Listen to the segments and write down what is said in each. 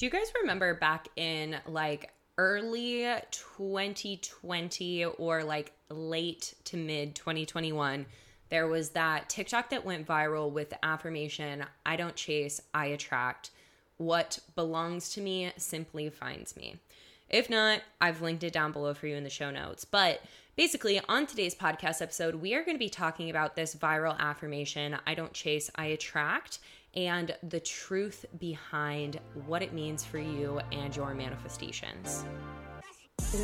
Do you guys remember back in like early 2020 or like late to mid 2021? There was that TikTok that went viral with the affirmation I don't chase, I attract. What belongs to me simply finds me. If not, I've linked it down below for you in the show notes. But basically, on today's podcast episode, we are going to be talking about this viral affirmation I don't chase, I attract and the truth behind what it means for you and your manifestations.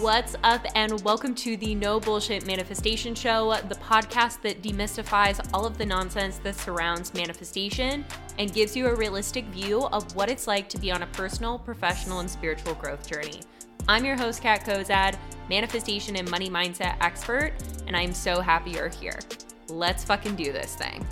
What's up, and welcome to the No Bullshit Manifestation Show, the podcast that demystifies all of the nonsense that surrounds manifestation and gives you a realistic view of what it's like to be on a personal, professional, and spiritual growth journey. I'm your host, Kat Kozad, manifestation and money mindset expert, and I'm so happy you're here. Let's fucking do this thing.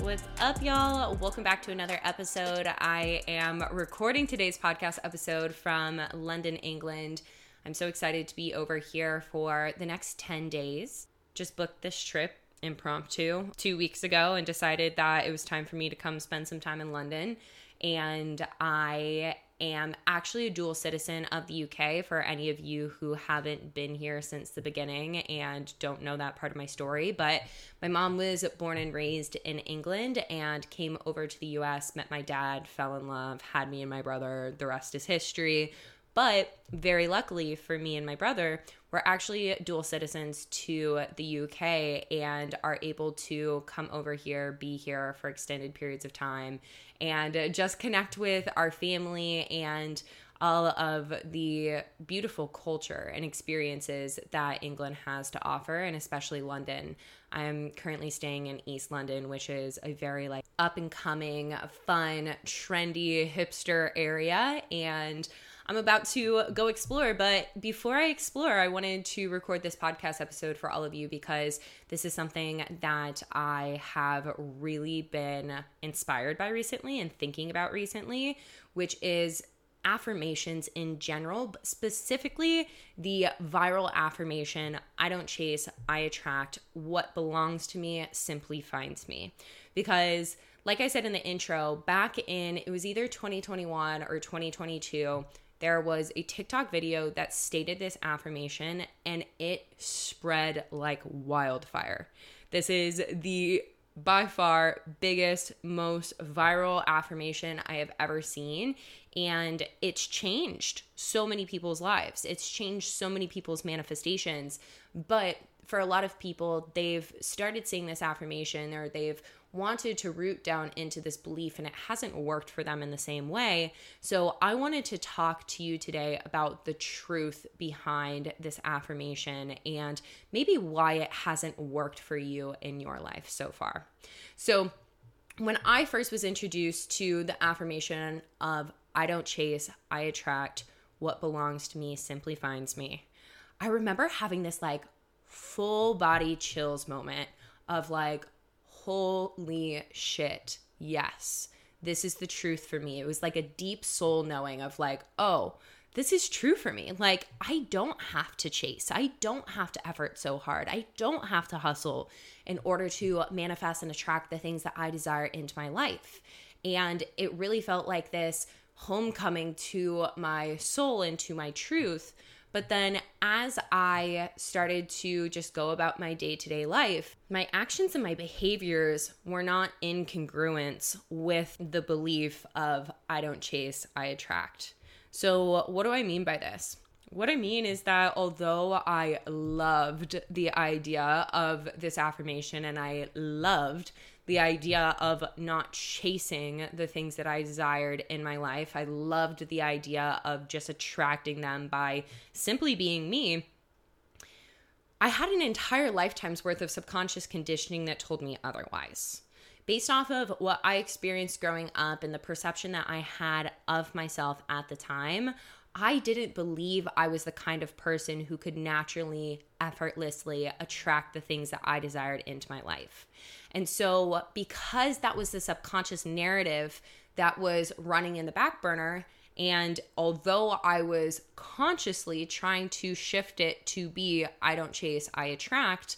What's up, y'all? Welcome back to another episode. I am recording today's podcast episode from London, England. I'm so excited to be over here for the next 10 days. Just booked this trip impromptu two weeks ago and decided that it was time for me to come spend some time in London. And I am actually a dual citizen of the UK for any of you who haven't been here since the beginning and don't know that part of my story. But my mom was born and raised in England and came over to the US, met my dad, fell in love, had me and my brother. The rest is history. But very luckily for me and my brother, we're actually dual citizens to the UK and are able to come over here, be here for extended periods of time, and uh, just connect with our family and all of the beautiful culture and experiences that England has to offer, and especially London. I'm currently staying in East London, which is a very like up and coming, fun, trendy, hipster area. And I'm about to go explore. But before I explore, I wanted to record this podcast episode for all of you because this is something that I have really been inspired by recently and thinking about recently, which is affirmations in general, but specifically the viral affirmation I don't chase, I attract. What belongs to me simply finds me. Because, like I said in the intro, back in it was either 2021 or 2022 there was a TikTok video that stated this affirmation and it spread like wildfire. This is the by far biggest, most viral affirmation I have ever seen. And it's changed so many people's lives. It's changed so many people's manifestations. But for a lot of people, they've started seeing this affirmation or they've wanted to root down into this belief and it hasn't worked for them in the same way. So, I wanted to talk to you today about the truth behind this affirmation and maybe why it hasn't worked for you in your life so far. So, when I first was introduced to the affirmation of I don't chase, I attract, what belongs to me simply finds me. I remember having this like full body chills moment of like, holy shit, yes, this is the truth for me. It was like a deep soul knowing of like, oh, this is true for me. Like, I don't have to chase. I don't have to effort so hard. I don't have to hustle in order to manifest and attract the things that I desire into my life. And it really felt like this homecoming to my soul and to my truth but then as I started to just go about my day to day life, my actions and my behaviors were not in congruence with the belief of I don't chase, I attract. So, what do I mean by this? What I mean is that although I loved the idea of this affirmation and I loved the idea of not chasing the things that I desired in my life. I loved the idea of just attracting them by simply being me. I had an entire lifetime's worth of subconscious conditioning that told me otherwise. Based off of what I experienced growing up and the perception that I had of myself at the time, I didn't believe I was the kind of person who could naturally, effortlessly attract the things that I desired into my life. And so, because that was the subconscious narrative that was running in the back burner, and although I was consciously trying to shift it to be I don't chase, I attract,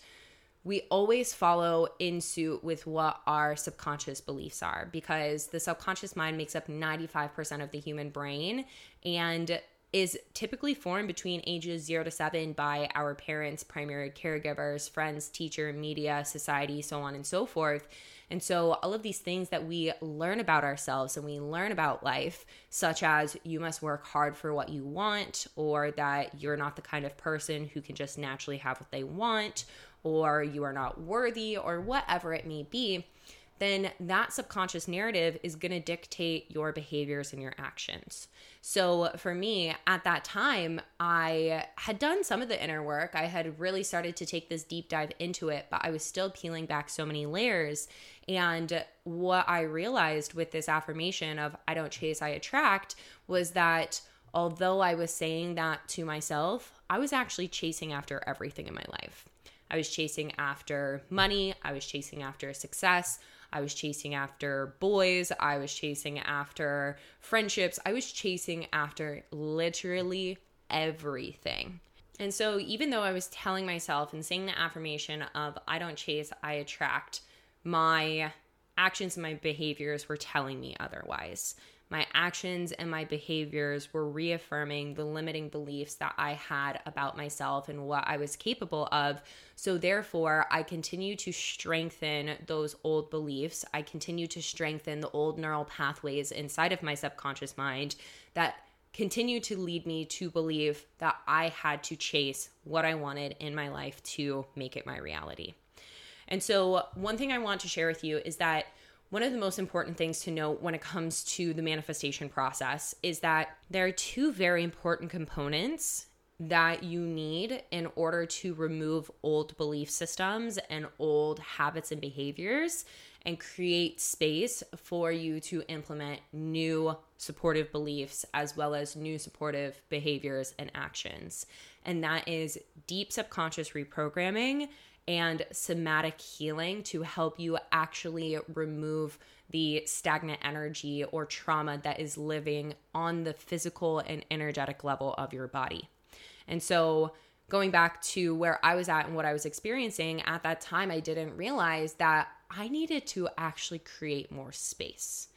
we always follow in suit with what our subconscious beliefs are because the subconscious mind makes up 95% of the human brain and is typically formed between ages 0 to 7 by our parents, primary caregivers, friends, teacher, media, society, so on and so forth. And so, all of these things that we learn about ourselves and we learn about life, such as you must work hard for what you want, or that you're not the kind of person who can just naturally have what they want, or you are not worthy, or whatever it may be, then that subconscious narrative is going to dictate your behaviors and your actions. So for me, at that time, I had done some of the inner work. I had really started to take this deep dive into it, but I was still peeling back so many layers. And what I realized with this affirmation of I don't chase, I attract was that although I was saying that to myself, I was actually chasing after everything in my life. I was chasing after money, I was chasing after success, I was chasing after boys, I was chasing after friendships, I was chasing after literally everything. And so, even though I was telling myself and saying the affirmation of I don't chase, I attract, my actions and my behaviors were telling me otherwise. My actions and my behaviors were reaffirming the limiting beliefs that I had about myself and what I was capable of. So, therefore, I continue to strengthen those old beliefs. I continue to strengthen the old neural pathways inside of my subconscious mind that continue to lead me to believe that I had to chase what I wanted in my life to make it my reality. And so, one thing I want to share with you is that one of the most important things to note when it comes to the manifestation process is that there are two very important components that you need in order to remove old belief systems and old habits and behaviors and create space for you to implement new supportive beliefs as well as new supportive behaviors and actions. And that is deep subconscious reprogramming and somatic healing to help you actually remove the stagnant energy or trauma that is living on the physical and energetic level of your body. And so, going back to where I was at and what I was experiencing at that time, I didn't realize that I needed to actually create more space.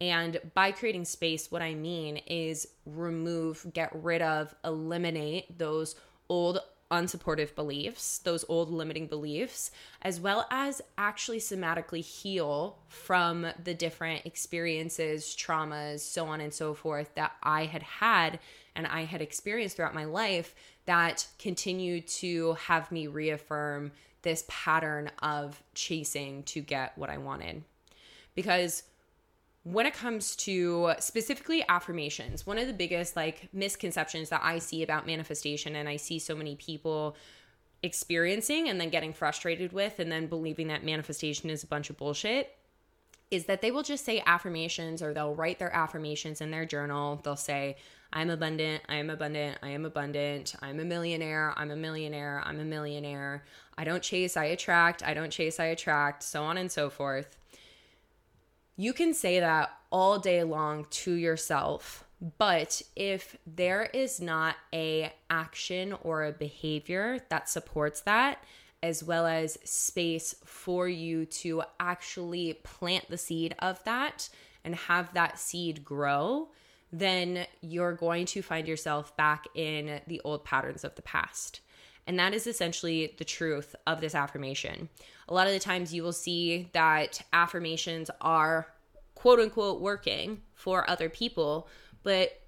And by creating space, what I mean is remove, get rid of, eliminate those old unsupportive beliefs, those old limiting beliefs, as well as actually somatically heal from the different experiences, traumas, so on and so forth that I had had and I had experienced throughout my life that continue to have me reaffirm this pattern of chasing to get what I wanted. Because when it comes to specifically affirmations, one of the biggest like misconceptions that I see about manifestation and I see so many people experiencing and then getting frustrated with and then believing that manifestation is a bunch of bullshit is that they will just say affirmations or they'll write their affirmations in their journal. They'll say, I'm abundant, I am abundant, I am abundant, I'm a millionaire, I'm a millionaire, I'm a millionaire. I don't chase, I attract, I don't chase, I attract, so on and so forth. You can say that all day long to yourself, but if there is not a action or a behavior that supports that, as well as space for you to actually plant the seed of that and have that seed grow, then you're going to find yourself back in the old patterns of the past. And that is essentially the truth of this affirmation. A lot of the times you will see that affirmations are quote unquote working for other people, but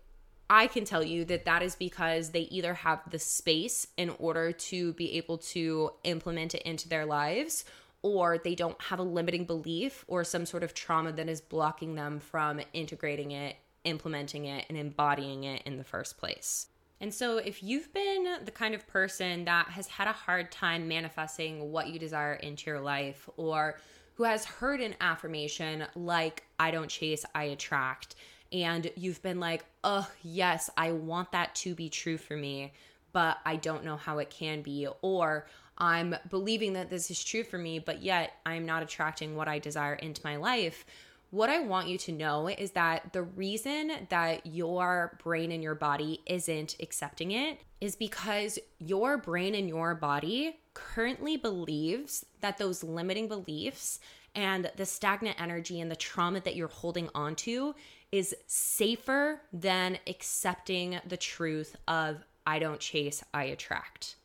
I can tell you that that is because they either have the space in order to be able to implement it into their lives or they don't have a limiting belief or some sort of trauma that is blocking them from integrating it, implementing it, and embodying it in the first place. And so, if you've been the kind of person that has had a hard time manifesting what you desire into your life, or who has heard an affirmation like, I don't chase, I attract, and you've been like, oh, yes, I want that to be true for me, but I don't know how it can be, or I'm believing that this is true for me, but yet I'm not attracting what I desire into my life what I want you to know is that the reason that your brain and your body isn't accepting it is because your brain and your body currently believes that those limiting beliefs and the stagnant energy and the trauma that you're holding onto is safer than accepting the truth of I don't chase, I attract.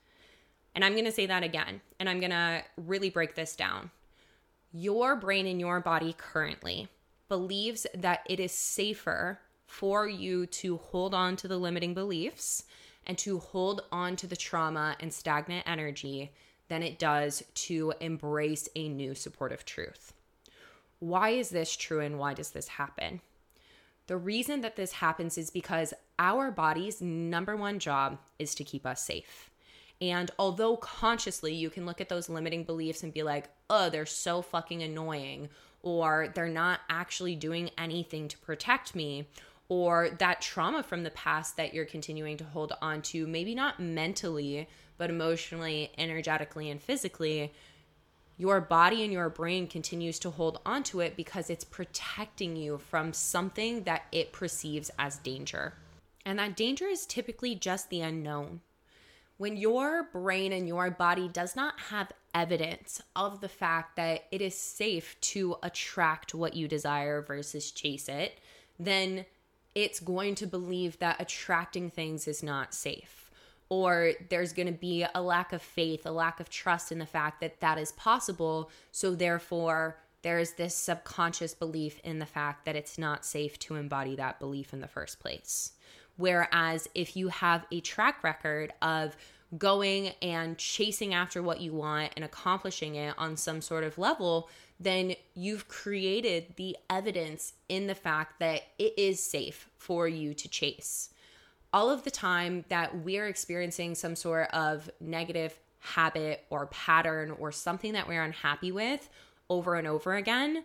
And I'm going to say that again, and I'm going to really break this down. Your brain and your body currently believes that it is safer for you to hold on to the limiting beliefs and to hold on to the trauma and stagnant energy than it does to embrace a new supportive truth. Why is this true and why does this happen? The reason that this happens is because our body's number one job is to keep us safe. And although consciously you can look at those limiting beliefs and be like, oh, they're so fucking annoying, or they're not actually doing anything to protect me, or that trauma from the past that you're continuing to hold on to, maybe not mentally, but emotionally, energetically, and physically, your body and your brain continues to hold onto it because it's protecting you from something that it perceives as danger. And that danger is typically just the unknown. When your brain and your body does not have evidence of the fact that it is safe to attract what you desire versus chase it, then it's going to believe that attracting things is not safe or there's going to be a lack of faith, a lack of trust in the fact that that is possible. So, therefore, there's this subconscious belief in the fact that it's not safe to embody that belief in the first place. Whereas, if you have a track record of going and chasing after what you want and accomplishing it on some sort of level, then you've created the evidence in the fact that it is safe for you to chase. All of the time that we're experiencing some sort of negative habit or pattern or something that we're unhappy with over and over again,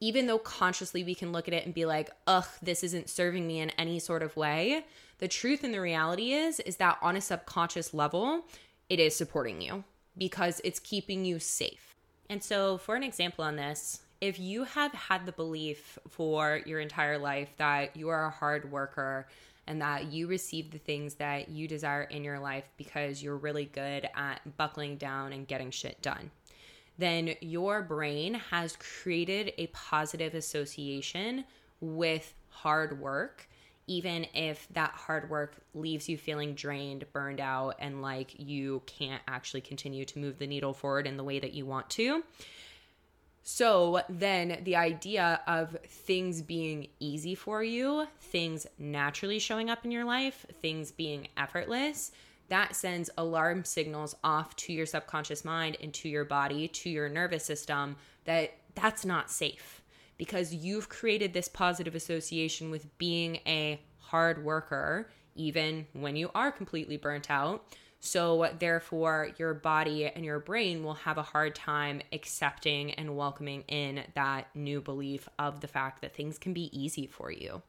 even though consciously we can look at it and be like, ugh, this isn't serving me in any sort of way, the truth and the reality is, is that on a subconscious level, it is supporting you because it's keeping you safe. And so, for an example on this, if you have had the belief for your entire life that you are a hard worker, and that you receive the things that you desire in your life because you're really good at buckling down and getting shit done. Then your brain has created a positive association with hard work, even if that hard work leaves you feeling drained, burned out, and like you can't actually continue to move the needle forward in the way that you want to. So then the idea of things being easy for you, things naturally showing up in your life, things being effortless, that sends alarm signals off to your subconscious mind and to your body, to your nervous system that that's not safe because you've created this positive association with being a hard worker even when you are completely burnt out. So, therefore, your body and your brain will have a hard time accepting and welcoming in that new belief of the fact that things can be easy for you.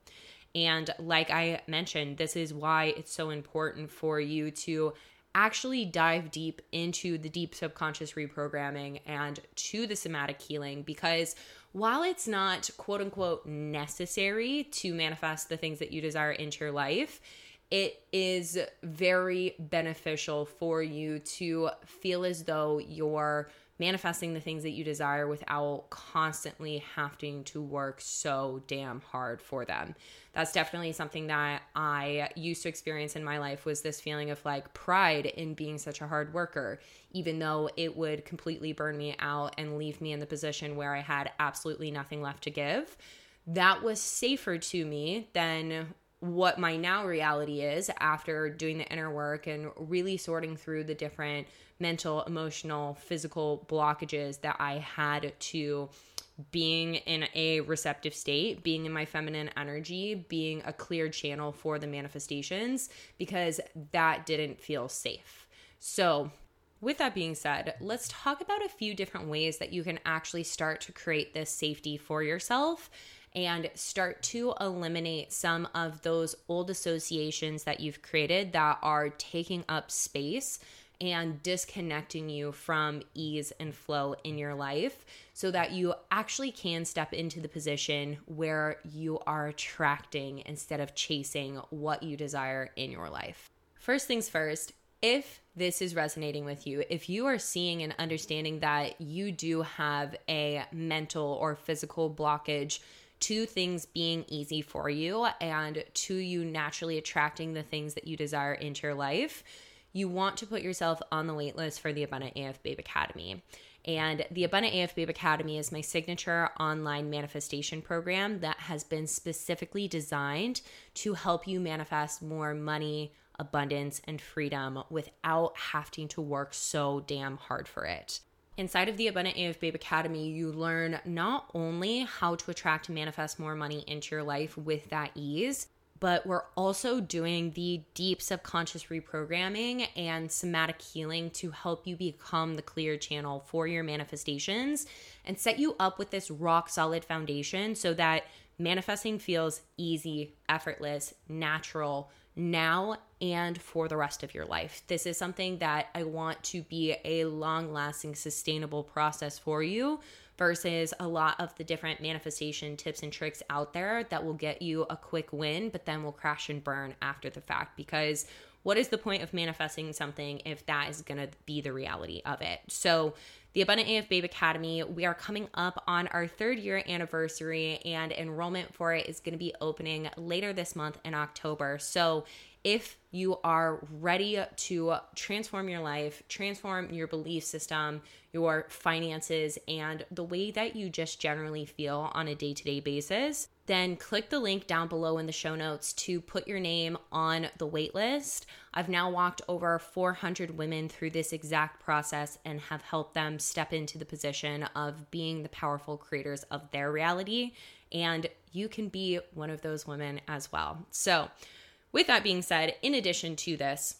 And, like I mentioned, this is why it's so important for you to actually dive deep into the deep subconscious reprogramming and to the somatic healing because while it's not quote unquote necessary to manifest the things that you desire into your life, it is very beneficial for you to feel as though you're manifesting the things that you desire without constantly having to work so damn hard for them. That's definitely something that I used to experience in my life was this feeling of like pride in being such a hard worker, even though it would completely burn me out and leave me in the position where I had absolutely nothing left to give. That was safer to me than what my now reality is after doing the inner work and really sorting through the different mental, emotional, physical blockages that I had to being in a receptive state, being in my feminine energy, being a clear channel for the manifestations because that didn't feel safe. So, with that being said, let's talk about a few different ways that you can actually start to create this safety for yourself and start to eliminate some of those old associations that you've created that are taking up space and disconnecting you from ease and flow in your life so that you actually can step into the position where you are attracting instead of chasing what you desire in your life. First things first, if this is resonating with you, if you are seeing and understanding that you do have a mental or physical blockage to things being easy for you and to you naturally attracting the things that you desire into your life, you want to put yourself on the waitlist for the Abundant AF Babe Academy. And the Abundant AF Babe Academy is my signature online manifestation program that has been specifically designed to help you manifest more money, abundance, and freedom without having to work so damn hard for it. Inside of the Abundant AF Babe Academy, you learn not only how to attract and manifest more money into your life with that ease, but we're also doing the deep subconscious reprogramming and somatic healing to help you become the clear channel for your manifestations and set you up with this rock solid foundation so that manifesting feels easy, effortless, natural now and for the rest of your life. This is something that I want to be a long lasting, sustainable process for you versus a lot of the different manifestation tips and tricks out there that will get you a quick win, but then will crash and burn after the fact. Because what is the point of manifesting something if that is going to be the reality of it? So, the Abundant AF Babe Academy, we are coming up on our third year anniversary, and enrollment for it is going to be opening later this month in October. So, if you are ready to transform your life, transform your belief system, your finances, and the way that you just generally feel on a day to day basis, then click the link down below in the show notes to put your name on the waitlist. I've now walked over 400 women through this exact process and have helped them step into the position of being the powerful creators of their reality. And you can be one of those women as well. So, with that being said, in addition to this,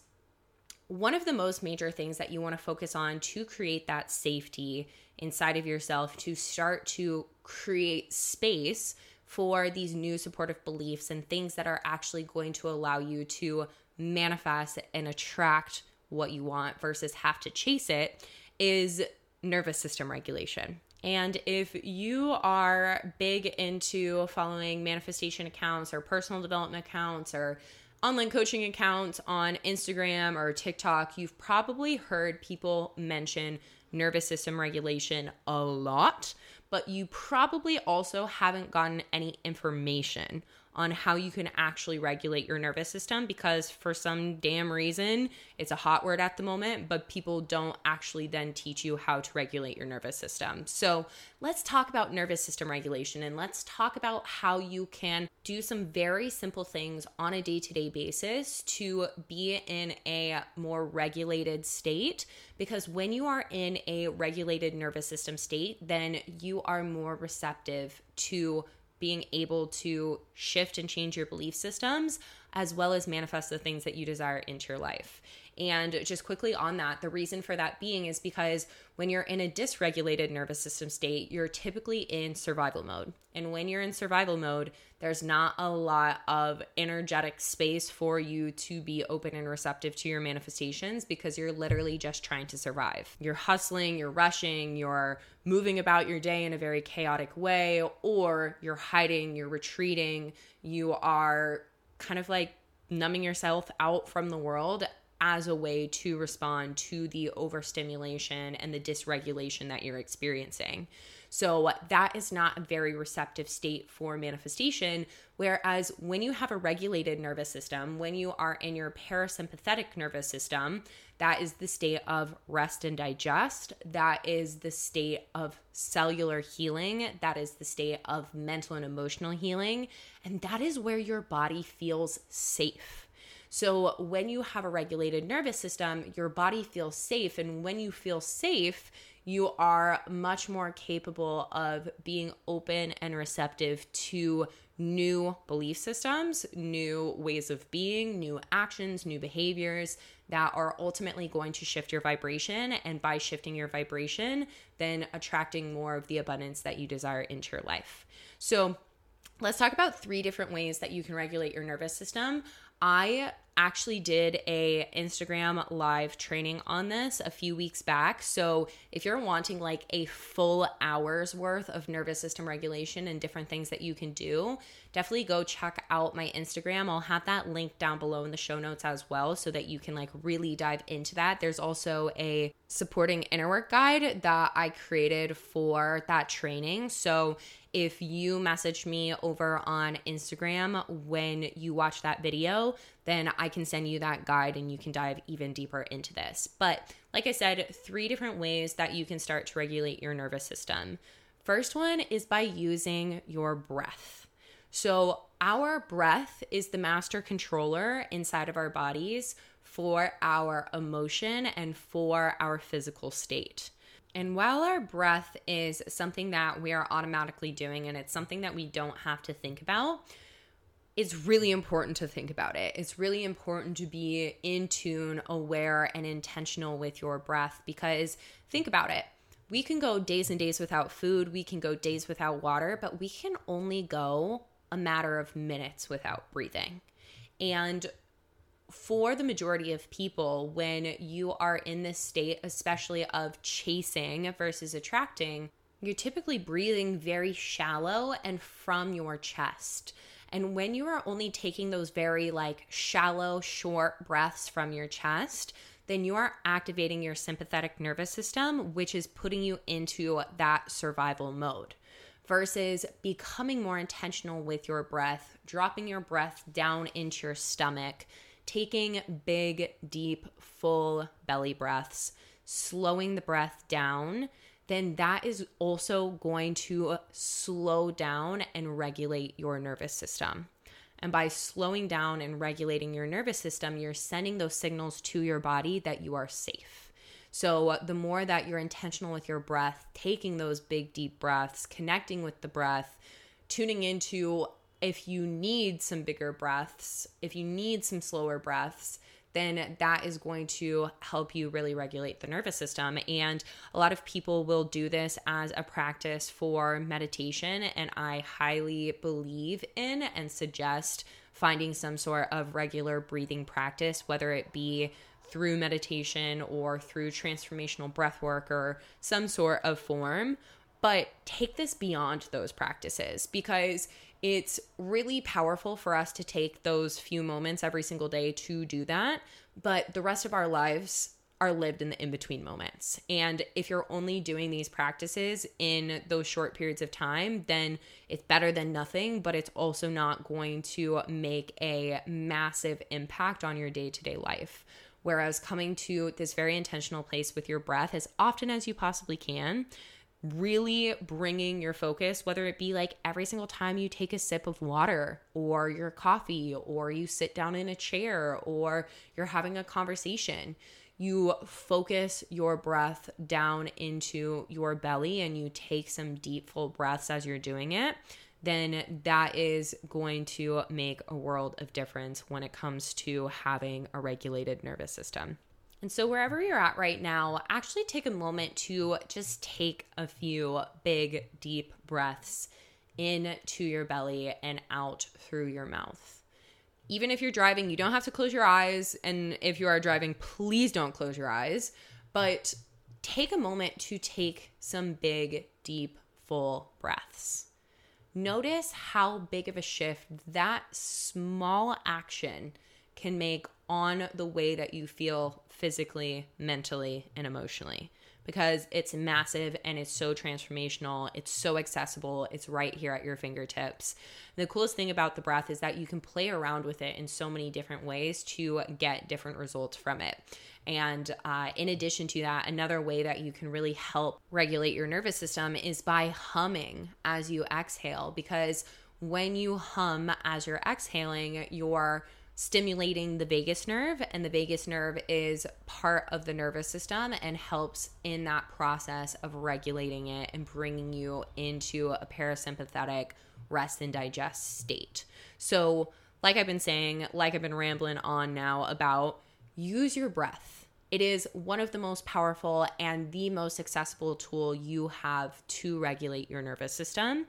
one of the most major things that you want to focus on to create that safety inside of yourself, to start to create space for these new supportive beliefs and things that are actually going to allow you to manifest and attract what you want versus have to chase it, is nervous system regulation. And if you are big into following manifestation accounts or personal development accounts or online coaching accounts on Instagram or TikTok, you've probably heard people mention nervous system regulation a lot, but you probably also haven't gotten any information on how you can actually regulate your nervous system because for some damn reason it's a hot word at the moment but people don't actually then teach you how to regulate your nervous system. So, let's talk about nervous system regulation and let's talk about how you can do some very simple things on a day-to-day basis to be in a more regulated state because when you are in a regulated nervous system state, then you are more receptive to being able to shift and change your belief systems as well as manifest the things that you desire into your life. And just quickly on that, the reason for that being is because when you're in a dysregulated nervous system state, you're typically in survival mode. And when you're in survival mode, there's not a lot of energetic space for you to be open and receptive to your manifestations because you're literally just trying to survive. You're hustling, you're rushing, you're moving about your day in a very chaotic way, or you're hiding, you're retreating, you are kind of like numbing yourself out from the world as a way to respond to the overstimulation and the dysregulation that you're experiencing. So, that is not a very receptive state for manifestation. Whereas, when you have a regulated nervous system, when you are in your parasympathetic nervous system, that is the state of rest and digest. That is the state of cellular healing. That is the state of mental and emotional healing. And that is where your body feels safe. So, when you have a regulated nervous system, your body feels safe. And when you feel safe, you are much more capable of being open and receptive to new belief systems, new ways of being, new actions, new behaviors that are ultimately going to shift your vibration. And by shifting your vibration, then attracting more of the abundance that you desire into your life. So, let's talk about three different ways that you can regulate your nervous system. I actually did a Instagram live training on this a few weeks back. So, if you're wanting like a full hour's worth of nervous system regulation and different things that you can do, definitely go check out my Instagram. I'll have that link down below in the show notes as well so that you can like really dive into that. There's also a supporting inner work guide that I created for that training. So, if you message me over on Instagram when you watch that video, then I can send you that guide and you can dive even deeper into this. But like I said, three different ways that you can start to regulate your nervous system. First one is by using your breath. So, our breath is the master controller inside of our bodies for our emotion and for our physical state. And while our breath is something that we are automatically doing and it's something that we don't have to think about, it's really important to think about it. It's really important to be in tune, aware, and intentional with your breath because think about it. We can go days and days without food, we can go days without water, but we can only go a matter of minutes without breathing. And for the majority of people, when you are in this state, especially of chasing versus attracting, you're typically breathing very shallow and from your chest. And when you are only taking those very like shallow, short breaths from your chest, then you are activating your sympathetic nervous system, which is putting you into that survival mode versus becoming more intentional with your breath, dropping your breath down into your stomach taking big, deep, full belly breaths, slowing the breath down, then that is also going to slow down and regulate your nervous system. And by slowing down and regulating your nervous system, you're sending those signals to your body that you are safe. So, the more that you're intentional with your breath, taking those big, deep breaths, connecting with the breath, tuning into if you need some bigger breaths, if you need some slower breaths, then that is going to help you really regulate the nervous system. And a lot of people will do this as a practice for meditation. And I highly believe in and suggest finding some sort of regular breathing practice, whether it be through meditation or through transformational breath work or some sort of form. But take this beyond those practices because it's really powerful for us to take those few moments every single day to do that. But the rest of our lives are lived in the in between moments. And if you're only doing these practices in those short periods of time, then it's better than nothing, but it's also not going to make a massive impact on your day to day life. Whereas coming to this very intentional place with your breath as often as you possibly can really bringing your focus, whether it be like every single time you take a sip of water or your coffee or you sit down in a chair or you're having a conversation. You focus your breath down into your belly and you take some deep, full breaths as you're doing it, then that is going to make a world of difference when it comes to having a regulated nervous system. And so, wherever you're at right now, actually take a moment to just take a few big, deep breaths into your belly and out through your mouth. Even if you're driving, you don't have to close your eyes. And if you are driving, please don't close your eyes. But take a moment to take some big, deep, full breaths. Notice how big of a shift that small action can make on the way that you feel physically, mentally, and emotionally because it's massive and it's so transformational. It's so accessible. It's right here at your fingertips. The coolest thing about the breath is that you can play around with it in so many different ways to get different results from it. And uh, in addition to that, another way that you can really help regulate your nervous system is by humming as you exhale, because when you hum as you're exhaling, you're stimulating the vagus nerve, and the vagus nerve is part of the nervous system and helps in that process of regulating it and bringing you into a parasympathetic rest and digest state. So, like I've been saying, like I've been rambling on now about, use your breath. It is one of the most powerful and the most accessible tool you have to regulate your nervous system.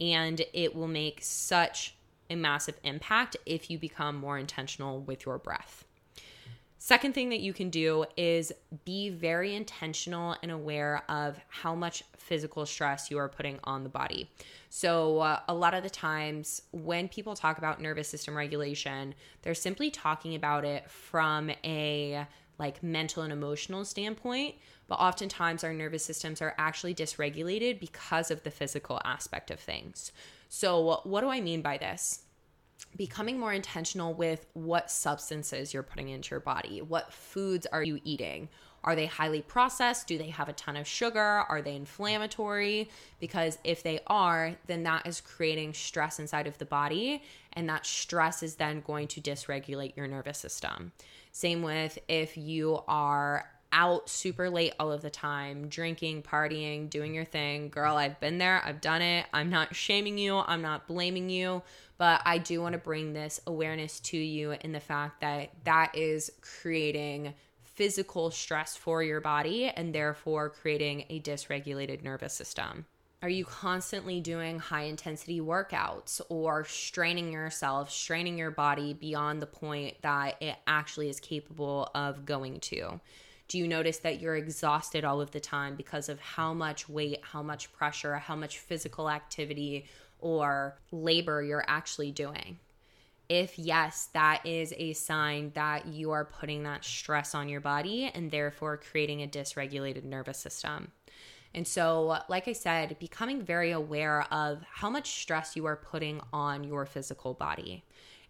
And it will make such a massive impact if you become more intentional with your breath. Second thing that you can do is be very intentional and aware of how much physical stress you are putting on the body. So, uh, a lot of the times when people talk about nervous system regulation, they're simply talking about it from a like mental and emotional standpoint, but oftentimes our nervous systems are actually dysregulated because of the physical aspect of things. So, what do I mean by this? becoming more intentional with what substances you're putting into your body. What foods are you eating? Are they highly processed? Do they have a ton of sugar? Are they inflammatory? Because if they are, then that is creating stress inside of the body, and that stress is then going to dysregulate your nervous system. Same with if you are out super late all of the time, drinking, partying, doing your thing. Girl, I've been there, I've done it. I'm not shaming you, I'm not blaming you, but I do want to bring this awareness to you in the fact that that is creating physical stress for your body and therefore creating a dysregulated nervous system. Are you constantly doing high intensity workouts or straining yourself, straining your body beyond the point that it actually is capable of going to? Do you notice that you're exhausted all of the time because of how much weight, how much pressure, how much physical activity or labor you're actually doing? If yes, that is a sign that you are putting that stress on your body and therefore creating a dysregulated nervous system. And so, like I said, becoming very aware of how much stress you are putting on your physical body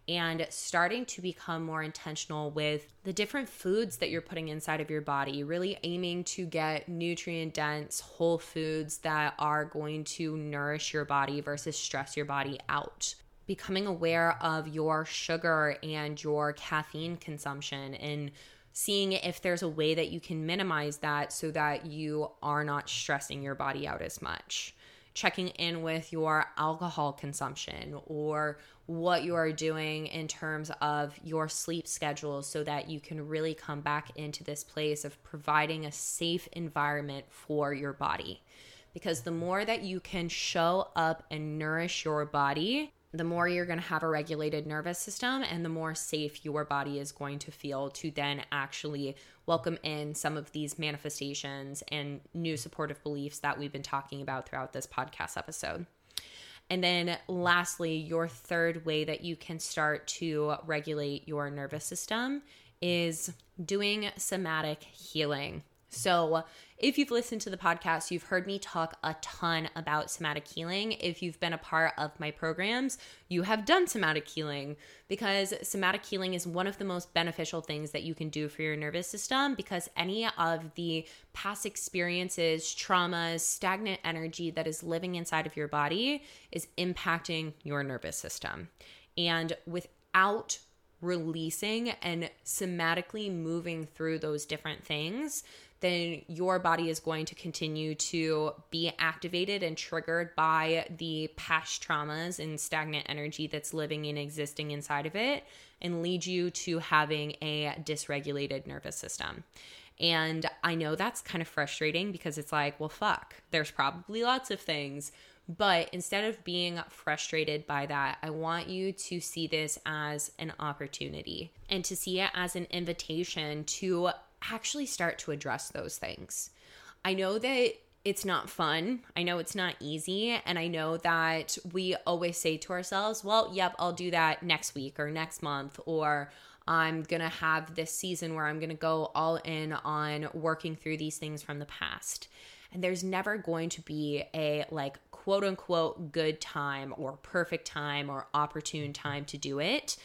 and starting to become more intentional with the different foods that you're putting inside of your body, really aiming to get nutrient dense whole foods that are going to nourish your body versus stress your body out. Becoming aware of your sugar and your caffeine consumption and seeing if there's a way that you can minimize that so that you are not stressing your body out as much checking in with your alcohol consumption or what you are doing in terms of your sleep schedule so that you can really come back into this place of providing a safe environment for your body. Because the more that you can show up and nourish your body, the more you're going to have a regulated nervous system and the more safe your body is going to feel to then actually welcome in some of these manifestations and new supportive beliefs that we've been talking about throughout this podcast episode. And then, lastly, your third way that you can start to regulate your nervous system is doing somatic healing. So, if you've listened to the podcast, you've heard me talk a ton about somatic healing. If you've been a part of my programs, you have done somatic healing because somatic healing is one of the most beneficial things that you can do for your nervous system because any of the past experiences, traumas, stagnant energy that is living inside of your body is impacting your nervous system. And without releasing and somatically moving through those different things, then your body is going to continue to be activated and triggered by the past traumas and stagnant energy that's living and existing inside of it and lead you to having a dysregulated nervous system. And I know that's kind of frustrating because it's like, well, fuck, there's probably lots of things. But instead of being frustrated by that, I want you to see this as an opportunity and to see it as an invitation to actually start to address those things. I know that it's not fun. I know it's not easy. And I know that we always say to ourselves, well, yep, I'll do that next week or next month, or I'm going to have this season where I'm going to go all in on working through these things from the past. And there's never going to be a like quote unquote good time or perfect time or opportune time to do it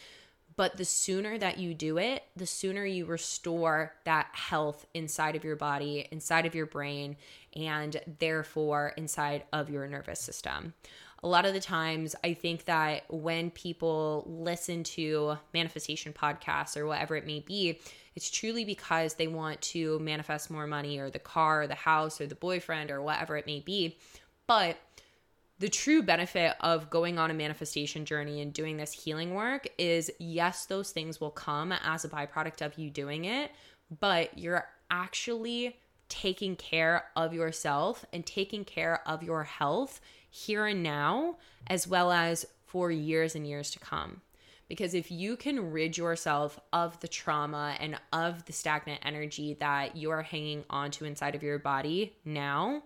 but the sooner that you do it, the sooner you restore that health inside of your body, inside of your brain, and therefore inside of your nervous system. A lot of the times, I think that when people listen to manifestation podcasts or whatever it may be, it's truly because they want to manifest more money or the car or the house or the boyfriend or whatever it may be. But the true benefit of going on a manifestation journey and doing this healing work is yes, those things will come as a byproduct of you doing it, but you're actually taking care of yourself and taking care of your health here and now, as well as for years and years to come. Because if you can rid yourself of the trauma and of the stagnant energy that you're hanging onto inside of your body now,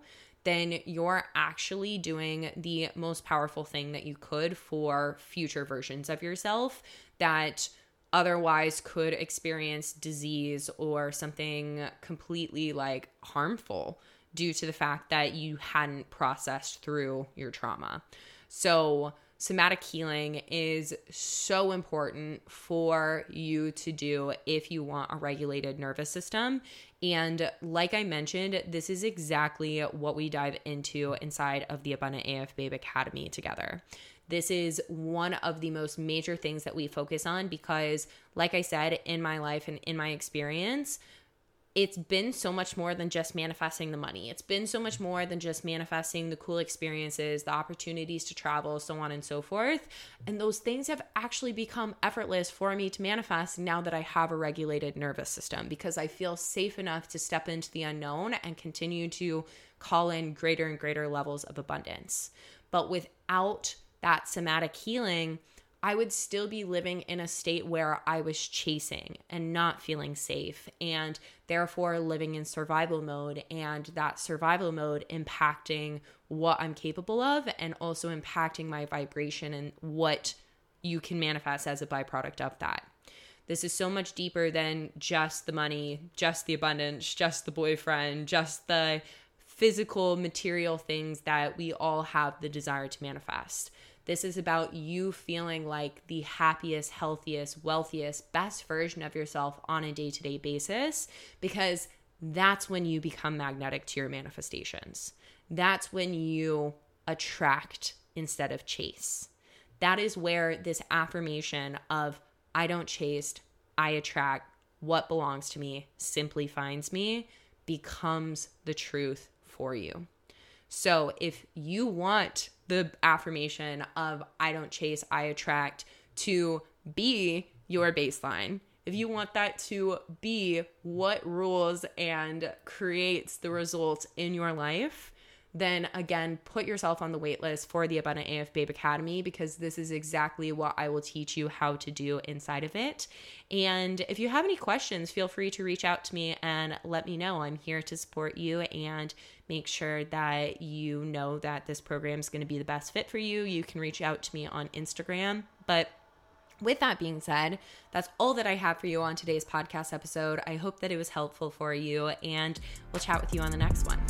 then you're actually doing the most powerful thing that you could for future versions of yourself that otherwise could experience disease or something completely like harmful due to the fact that you hadn't processed through your trauma. So, somatic healing is so important for you to do if you want a regulated nervous system. And like I mentioned, this is exactly what we dive into inside of the Abundant AF Babe Academy together. This is one of the most major things that we focus on because, like I said, in my life and in my experience, it's been so much more than just manifesting the money. It's been so much more than just manifesting the cool experiences, the opportunities to travel, so on and so forth. And those things have actually become effortless for me to manifest now that I have a regulated nervous system because I feel safe enough to step into the unknown and continue to call in greater and greater levels of abundance. But without that somatic healing, I would still be living in a state where I was chasing and not feeling safe, and therefore living in survival mode, and that survival mode impacting what I'm capable of and also impacting my vibration and what you can manifest as a byproduct of that. This is so much deeper than just the money, just the abundance, just the boyfriend, just the physical material things that we all have the desire to manifest. This is about you feeling like the happiest, healthiest, wealthiest, best version of yourself on a day to day basis because that's when you become magnetic to your manifestations. That's when you attract instead of chase. That is where this affirmation of I don't chase, I attract, what belongs to me simply finds me becomes the truth for you. So if you want the affirmation of I don't chase, I attract to be your baseline, if you want that to be what rules and creates the results in your life, then again, put yourself on the waitlist for the Abundant AF Babe Academy because this is exactly what I will teach you how to do inside of it. And if you have any questions, feel free to reach out to me and let me know. I'm here to support you and make sure that you know that this program is going to be the best fit for you. You can reach out to me on Instagram. But with that being said, that's all that I have for you on today's podcast episode. I hope that it was helpful for you, and we'll chat with you on the next one.